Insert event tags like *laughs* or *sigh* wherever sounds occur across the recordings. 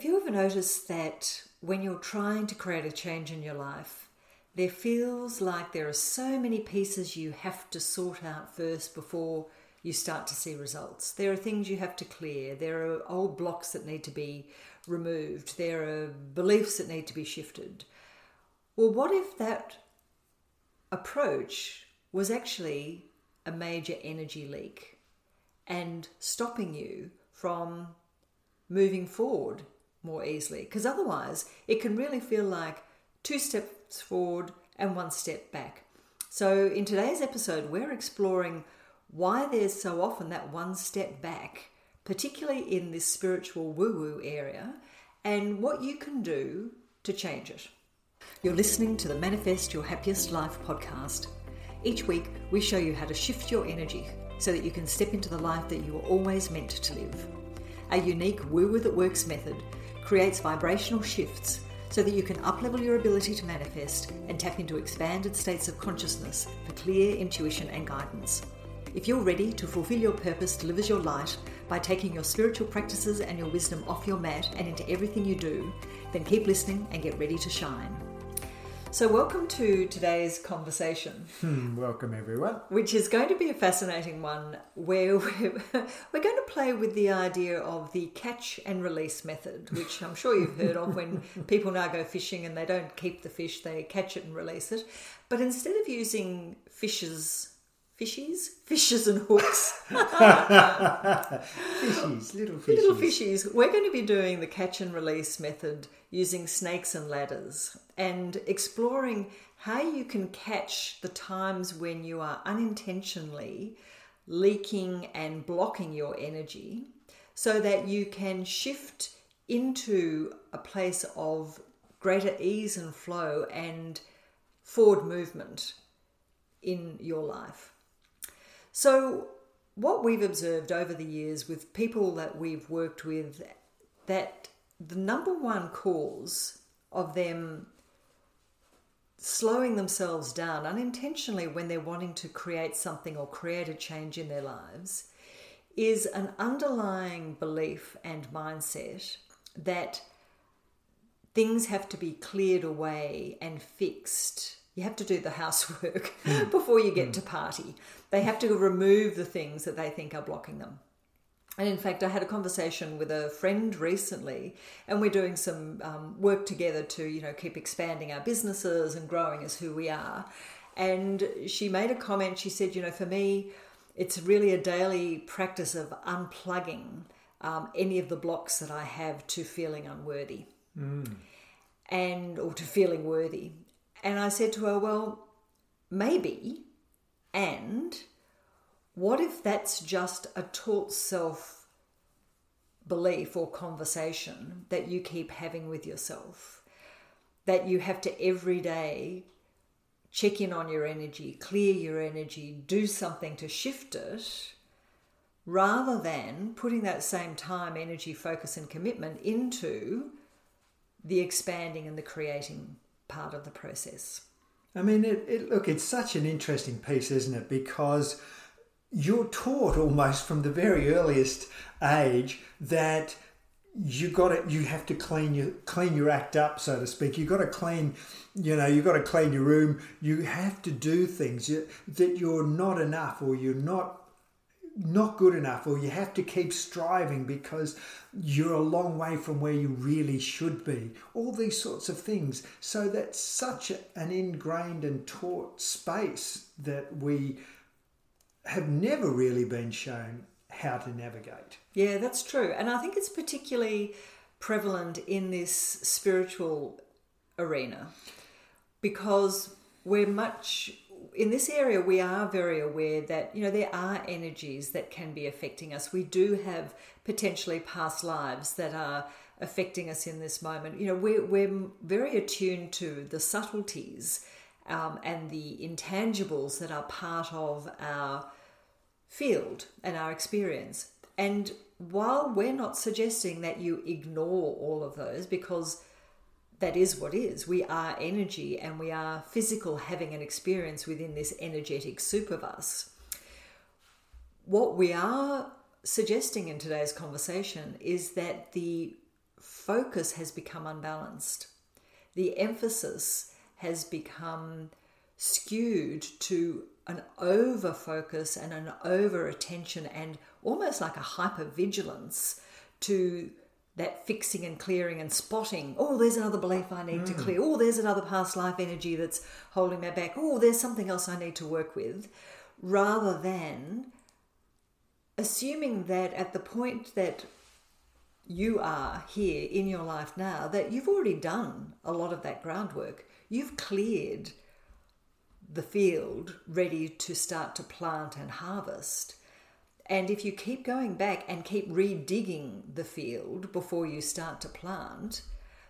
Have you ever noticed that when you're trying to create a change in your life, there feels like there are so many pieces you have to sort out first before you start to see results? There are things you have to clear, there are old blocks that need to be removed, there are beliefs that need to be shifted. Well, what if that approach was actually a major energy leak and stopping you from moving forward more easily. Because otherwise, it can really feel like two steps forward and one step back. So, in today's episode, we're exploring why there's so often that one step back, particularly in this spiritual woo woo area, and what you can do to change it. You're listening to the Manifest Your Happiest Life podcast. Each week, we show you how to shift your energy so that you can step into the life that you were always meant to live. Our unique Woo With It Works method creates vibrational shifts so that you can uplevel your ability to manifest and tap into expanded states of consciousness for clear intuition and guidance. If you're ready to fulfill your purpose delivers your light by taking your spiritual practices and your wisdom off your mat and into everything you do, then keep listening and get ready to shine. So, welcome to today's conversation. Hmm, welcome, everyone. Which is going to be a fascinating one where *laughs* we're, we're going to play with the idea of the catch and release method, which I'm sure you've heard of when *laughs* people now go fishing and they don't keep the fish, they catch it and release it. But instead of using fishes fishies, fishes and hooks. *laughs* *laughs* fishies, little fishies. Little fishies. We're going to be doing the catch and release method using snakes and ladders and exploring how you can catch the times when you are unintentionally leaking and blocking your energy so that you can shift into a place of greater ease and flow and forward movement in your life. So, what we've observed over the years with people that we've worked with, that the number one cause of them slowing themselves down unintentionally when they're wanting to create something or create a change in their lives is an underlying belief and mindset that things have to be cleared away and fixed you have to do the housework *laughs* mm. before you get mm. to party. They have to remove the things that they think are blocking them. And in fact, I had a conversation with a friend recently, and we're doing some um, work together to, you know, keep expanding our businesses and growing as who we are. And she made a comment. She said, you know, for me, it's really a daily practice of unplugging um, any of the blocks that I have to feeling unworthy, mm. and or to feeling worthy. And I said to her, Well, maybe. And what if that's just a taught self belief or conversation that you keep having with yourself? That you have to every day check in on your energy, clear your energy, do something to shift it, rather than putting that same time, energy, focus, and commitment into the expanding and the creating part of the process. I mean, it, it, look, it's such an interesting piece, isn't it? Because you're taught almost from the very earliest age that you got to you have to clean your clean your act up so to speak you got to clean you know you got to clean your room you have to do things that you're not enough or you're not not good enough or you have to keep striving because you're a long way from where you really should be. All these sorts of things. So that's such an ingrained and taught space that we have never really been shown how to navigate. Yeah, that's true. And I think it's particularly prevalent in this spiritual arena because we're much in this area, we are very aware that you know there are energies that can be affecting us. We do have potentially past lives that are affecting us in this moment. You know, we're we're very attuned to the subtleties um, and the intangibles that are part of our field and our experience. And while we're not suggesting that you ignore all of those, because that is what is. We are energy and we are physical having an experience within this energetic soup of us. What we are suggesting in today's conversation is that the focus has become unbalanced. The emphasis has become skewed to an over focus and an over attention and almost like a hyper vigilance to that fixing and clearing and spotting. Oh, there's another belief I need mm. to clear. Oh, there's another past life energy that's holding me back. Oh, there's something else I need to work with. Rather than assuming that at the point that you are here in your life now, that you've already done a lot of that groundwork. You've cleared the field ready to start to plant and harvest. And if you keep going back and keep redigging the field before you start to plant,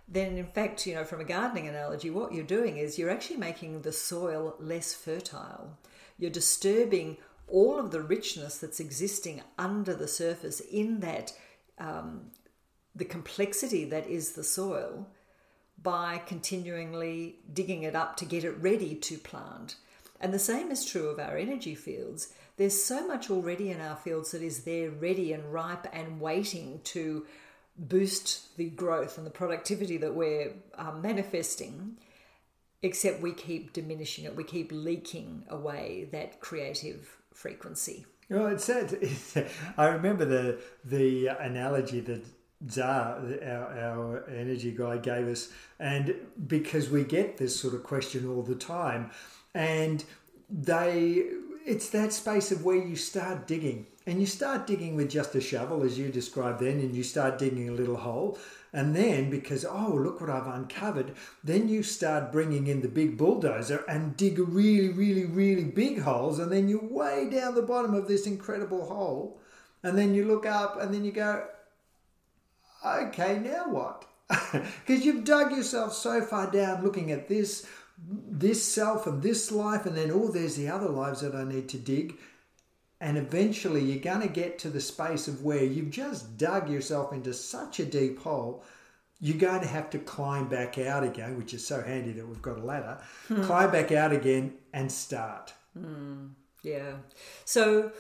then in fact, you know, from a gardening analogy, what you're doing is you're actually making the soil less fertile. You're disturbing all of the richness that's existing under the surface in that um, the complexity that is the soil by continually digging it up to get it ready to plant. And the same is true of our energy fields. There's so much already in our fields that is there ready and ripe and waiting to boost the growth and the productivity that we're um, manifesting, except we keep diminishing it. We keep leaking away that creative frequency. Well, it's sad. *laughs* I remember the the analogy that Zar, our, our energy guy, gave us, and because we get this sort of question all the time, and they it's that space of where you start digging. And you start digging with just a shovel as you described then and you start digging a little hole. And then because oh look what i've uncovered then you start bringing in the big bulldozer and dig really really really big holes. And then you're way down the bottom of this incredible hole. And then you look up and then you go okay now what? *laughs* Because you've dug yourself so far down looking at this this self and this life, and then, oh, there's the other lives that I need to dig. And eventually, you're going to get to the space of where you've just dug yourself into such a deep hole, you're going to have to climb back out again, which is so handy that we've got a ladder. Hmm. Climb back out again and start. Hmm. Yeah. So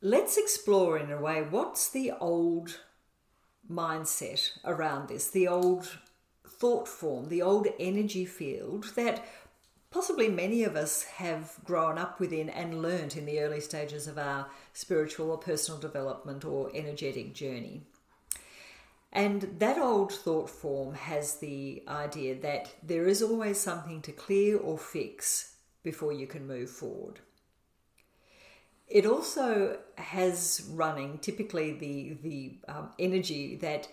let's explore in a way what's the old mindset around this, the old thought form, the old energy field that possibly many of us have grown up within and learnt in the early stages of our spiritual or personal development or energetic journey. And that old thought form has the idea that there is always something to clear or fix before you can move forward. It also has running typically the the um, energy that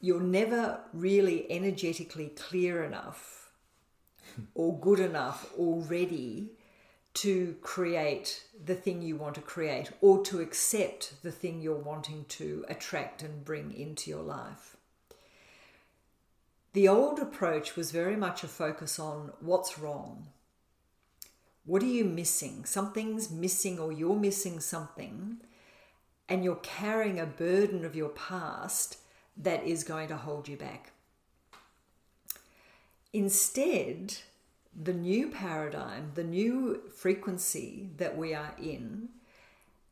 you're never really energetically clear enough or good enough already to create the thing you want to create or to accept the thing you're wanting to attract and bring into your life. The old approach was very much a focus on what's wrong. What are you missing? Something's missing, or you're missing something, and you're carrying a burden of your past that is going to hold you back. Instead, the new paradigm, the new frequency that we are in,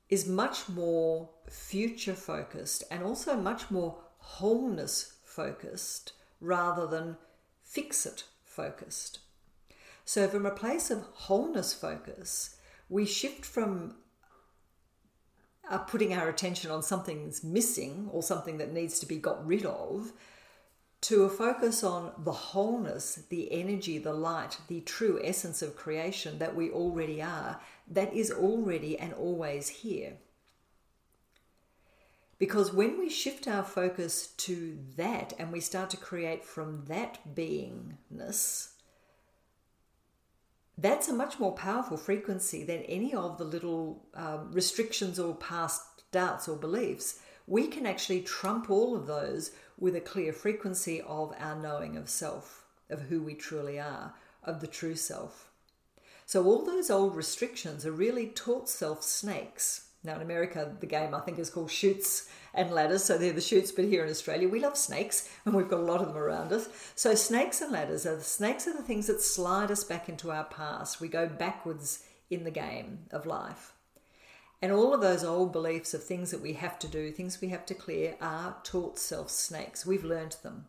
is much more future focused and also much more wholeness focused rather than fix it focused. So, from a place of wholeness focus, we shift from are putting our attention on something's missing or something that needs to be got rid of to a focus on the wholeness, the energy, the light, the true essence of creation that we already are, that is already and always here. Because when we shift our focus to that and we start to create from that beingness, that's a much more powerful frequency than any of the little um, restrictions or past doubts or beliefs. We can actually trump all of those with a clear frequency of our knowing of self, of who we truly are, of the true self. So, all those old restrictions are really taught self snakes. Now, in America, the game I think is called chutes and ladders. So they're the chutes, but here in Australia, we love snakes *laughs* and we've got a lot of them around us. So snakes and ladders are the snakes are the things that slide us back into our past. We go backwards in the game of life. And all of those old beliefs of things that we have to do, things we have to clear, are taught self snakes. We've learned them.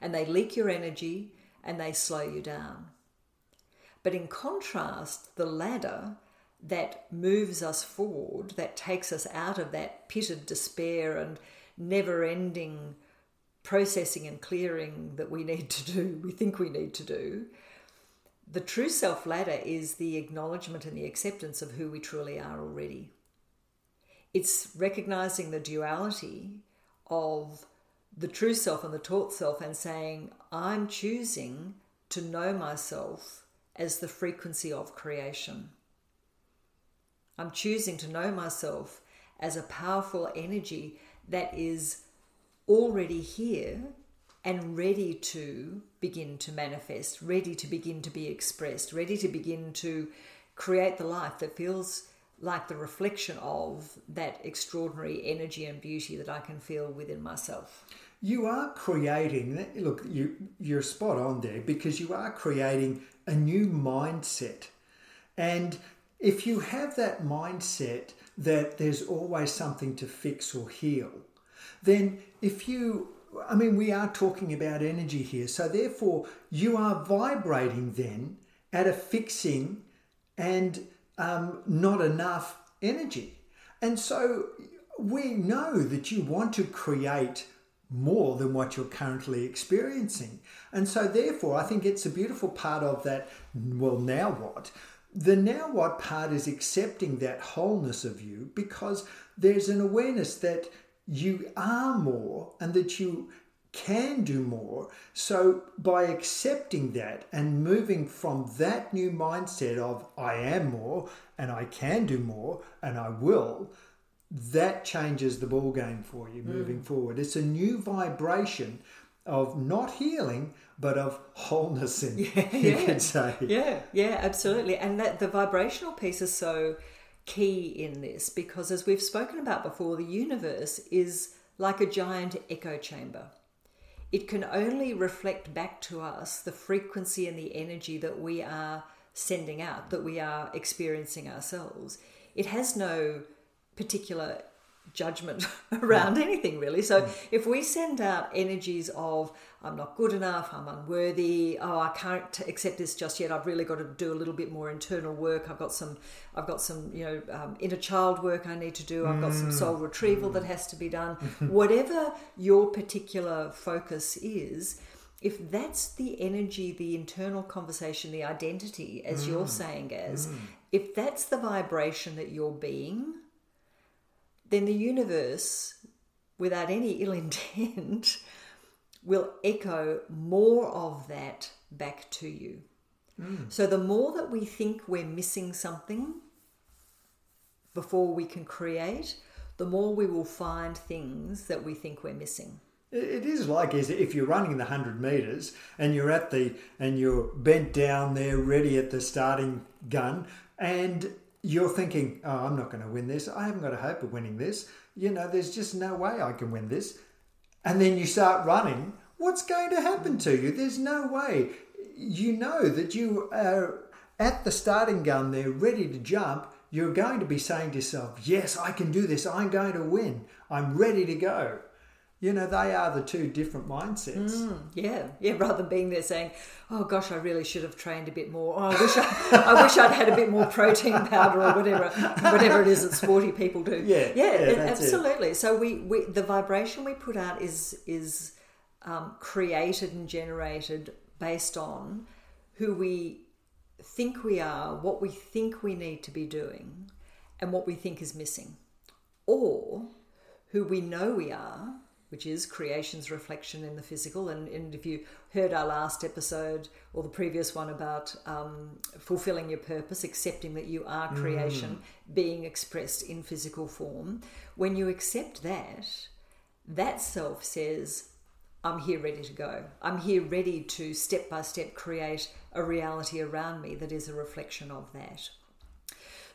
And they leak your energy and they slow you down. But in contrast, the ladder that moves us forward, that takes us out of that pit of despair and never ending processing and clearing that we need to do, we think we need to do, the true self ladder is the acknowledgement and the acceptance of who we truly are already. It's recognizing the duality of the true self and the taught self and saying, I'm choosing to know myself as the frequency of creation. I'm choosing to know myself as a powerful energy that is already here and ready to begin to manifest, ready to begin to be expressed, ready to begin to create the life that feels like the reflection of that extraordinary energy and beauty that I can feel within myself. You are creating, look, you, you're spot on there because you are creating a new mindset. And if you have that mindset that there's always something to fix or heal, then if you I mean, we are talking about energy here. So, therefore, you are vibrating then at a fixing and um, not enough energy. And so, we know that you want to create more than what you're currently experiencing. And so, therefore, I think it's a beautiful part of that. Well, now what? The now what part is accepting that wholeness of you because there's an awareness that you are more and that you can do more. So, by accepting that and moving from that new mindset of I am more and I can do more and I will, that changes the ball game for you moving mm. forward. It's a new vibration of not healing but of wholeness in *laughs* yeah, you yeah. could say yeah yeah absolutely and that the vibrational piece is so key in this because, as we've spoken about before, the universe is like a giant echo chamber. It can only reflect back to us the frequency and the energy that we are sending out, that we are experiencing ourselves. It has no particular judgment *laughs* around mm. anything really. So mm. if we send out energies of I'm not good enough, I'm unworthy, oh I can't accept this just yet. I've really got to do a little bit more internal work. I've got some I've got some you know um, inner child work I need to do. I've got some mm. soul retrieval mm. that has to be done. *laughs* Whatever your particular focus is. If that's the energy, the internal conversation, the identity, as you're mm. saying, as if that's the vibration that you're being, then the universe, without any *laughs* ill intent, will echo more of that back to you. Mm. So the more that we think we're missing something before we can create, the more we will find things that we think we're missing. It is like as if you're running the hundred meters and you're at the and you're bent down there, ready at the starting gun, and you're thinking, oh, I'm not going to win this. I haven't got a hope of winning this. You know, there's just no way I can win this. And then you start running. What's going to happen to you? There's no way. You know that you are at the starting gun there, ready to jump. You're going to be saying to yourself, Yes, I can do this. I'm going to win. I'm ready to go. You know, they are the two different mindsets. Mm, yeah, yeah. Rather than being there saying, "Oh gosh, I really should have trained a bit more. Oh, I wish I, I wish I'd had a bit more protein powder or whatever, whatever it is that sporty people do." Yeah, yeah, yeah absolutely. It. So we, we, the vibration we put out is is um, created and generated based on who we think we are, what we think we need to be doing, and what we think is missing, or who we know we are which is creation's reflection in the physical. And, and if you heard our last episode or the previous one about um, fulfilling your purpose, accepting that you are creation mm. being expressed in physical form, when you accept that, that self says, I'm here ready to go. I'm here ready to step by step create a reality around me that is a reflection of that.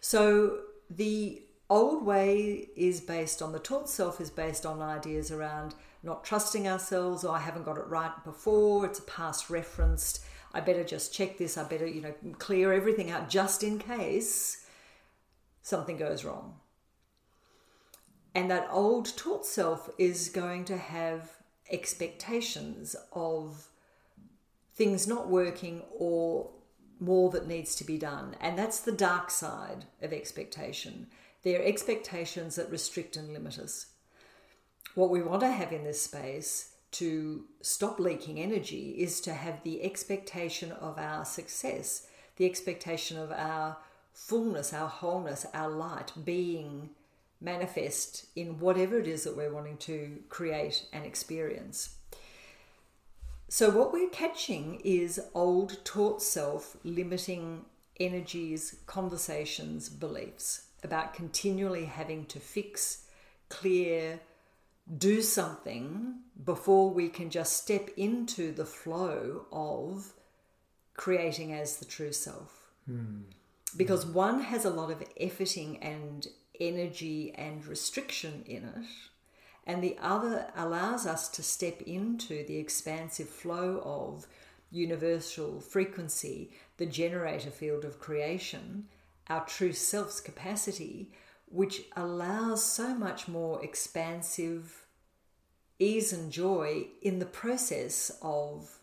So the old way is based on the taught self is based on ideas around not trusting ourselves or I haven't got it right before, it's a past referenced. I better just check this, I better, you know, clear everything out just in case something goes wrong. And that old taught self is going to have expectations of things not working or more that needs to be done. And that's the dark side of expectation. They're expectations that restrict and limit us. What we want to have in this space to stop leaking energy is to have the expectation of our success, the expectation of our fullness, our wholeness, our light being manifest in whatever it is that we're wanting to create and experience. So, what we're catching is old taught self limiting energies, conversations, beliefs about continually having to fix, clear, do something before we can just step into the flow of creating as the true self. Hmm. Because one has a lot of efforting and energy and restriction in it and the other allows us to step into the expansive flow of universal frequency, the generator field of creation, our true self's capacity, which allows so much more expansive ease and joy in the process of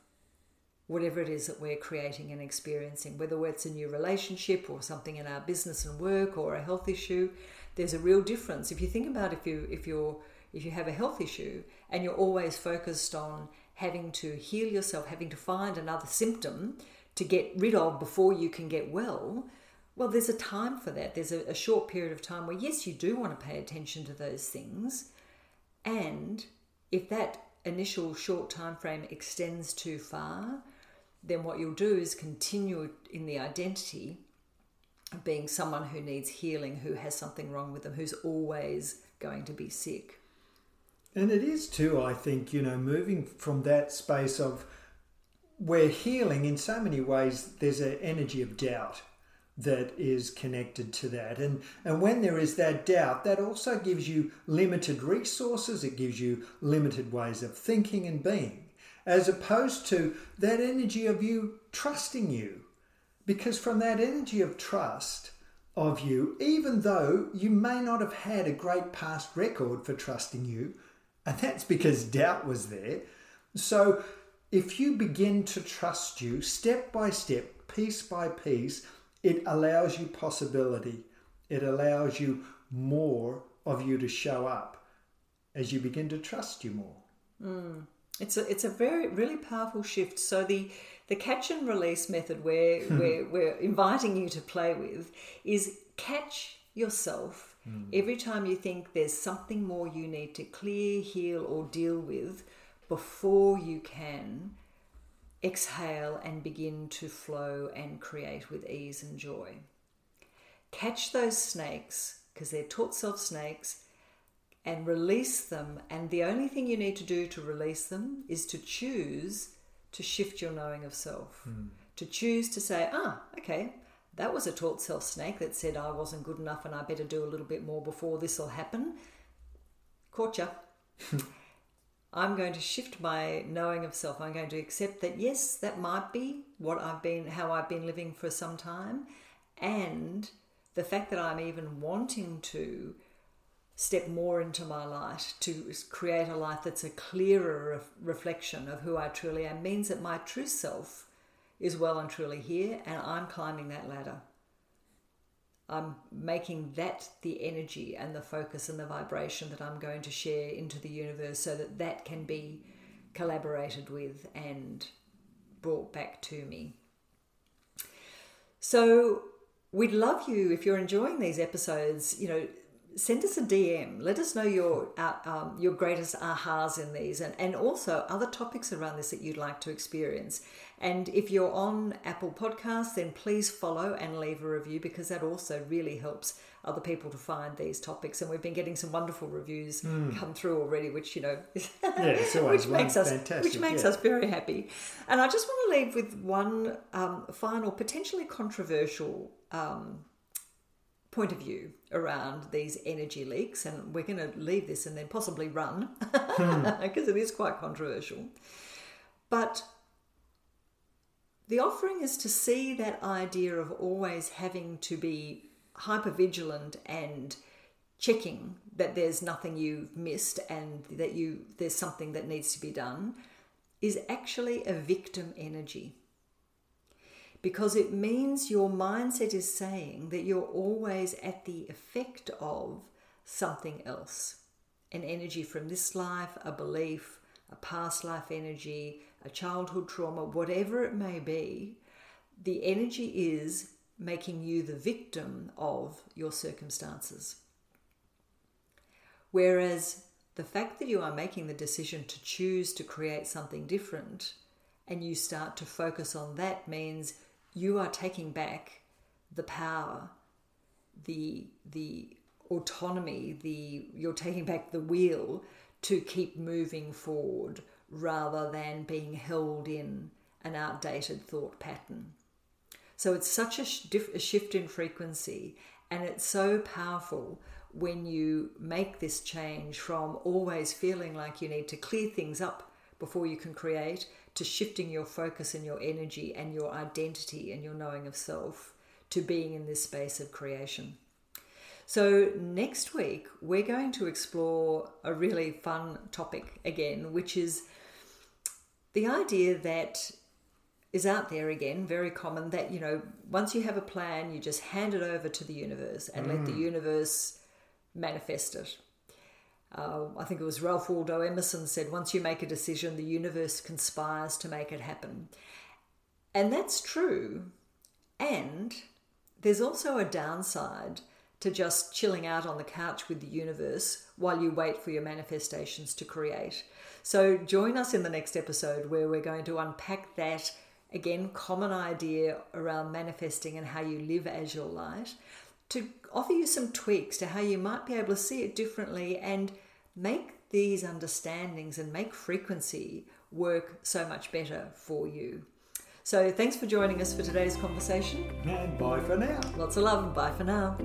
whatever it is that we're creating and experiencing, whether it's a new relationship or something in our business and work or a health issue. There's a real difference. If you think about if you if you're if you have a health issue and you're always focused on having to heal yourself, having to find another symptom to get rid of before you can get well, well, there's a time for that. There's a, a short period of time where, yes, you do want to pay attention to those things. And if that initial short time frame extends too far, then what you'll do is continue in the identity of being someone who needs healing, who has something wrong with them, who's always going to be sick. And it is too, I think, you know, moving from that space of where healing, in so many ways, there's an energy of doubt that is connected to that. And, and when there is that doubt, that also gives you limited resources, it gives you limited ways of thinking and being, as opposed to that energy of you trusting you. Because from that energy of trust, of you, even though you may not have had a great past record for trusting you, and that's because doubt was there. So if you begin to trust you step by step, piece by piece, it allows you possibility. It allows you more of you to show up as you begin to trust you more. Mm. It's a it's a very really powerful shift. So the the catch and release method where *laughs* we're, we're inviting you to play with is catch yourself Mm. Every time you think there's something more you need to clear, heal, or deal with before you can exhale and begin to flow and create with ease and joy. Catch those snakes because they're taught self snakes and release them. And the only thing you need to do to release them is to choose to shift your knowing of self. Mm. To choose to say, ah, okay, that was a taught self snake that said I wasn't good enough and I better do a little bit more before this will happen. Caught ya. *laughs* I'm going to shift my knowing of self. I'm going to accept that yes, that might be what I've been, how I've been living for some time, and the fact that I'm even wanting to step more into my light to create a life that's a clearer reflection of who I truly am means that my true self is well and truly here, and I'm climbing that ladder. I'm making that the energy and the focus and the vibration that I'm going to share into the universe so that that can be collaborated with and brought back to me. So, we'd love you if you're enjoying these episodes, you know, send us a DM. Let us know your uh, um, your greatest ahas in these, and and also other topics around this that you'd like to experience. And if you're on Apple Podcasts, then please follow and leave a review because that also really helps other people to find these topics. And we've been getting some wonderful reviews mm. come through already, which you know, *laughs* yeah, which makes us fantastic. which makes yeah. us very happy. And I just want to leave with one um, final, potentially controversial. Um, point of view around these energy leaks, and we're going to leave this and then possibly run *laughs* because hmm. it is quite controversial. But the offering is to see that idea of always having to be hyper vigilant and checking that there's nothing you've missed and that you there's something that needs to be done is actually a victim energy because it means your mindset is saying that you're always at the effect of something else an energy from this life, a belief, a past life energy, a childhood trauma, whatever it may be. The energy is making you the victim of your circumstances. Whereas the fact that you are making the decision to choose to create something different and you start to focus on that means you are taking back the power, the the autonomy, the you're taking back the wheel to keep moving forward rather than being held in an outdated thought pattern. So it's such a, a shift in frequency, and it's so powerful when you make this change from always feeling like you need to clear things up before you can create to shifting your focus and your energy and your identity and your knowing of self to being in this space of creation. So, next week, we're going to explore a really fun topic again, which is the idea that is out there again, very common that, you know, once you have a plan, you just hand it over to the universe and mm. let the mm. universe manifest it. Uh, I think it was Ralph Waldo Emerson said, once you make a decision, the universe conspires to make it happen. And that's true. And there's also a downside to just chilling out on the couch with the universe while you wait for your manifestations to create. So join us in the next episode where we're going to unpack that again common idea around manifesting and how you live as your light to offer you some tweaks to how you might be able to see it differently and make these understandings and make frequency work so much better for you. So, thanks for joining us for today's conversation. And bye for now. Lots of love and bye for now.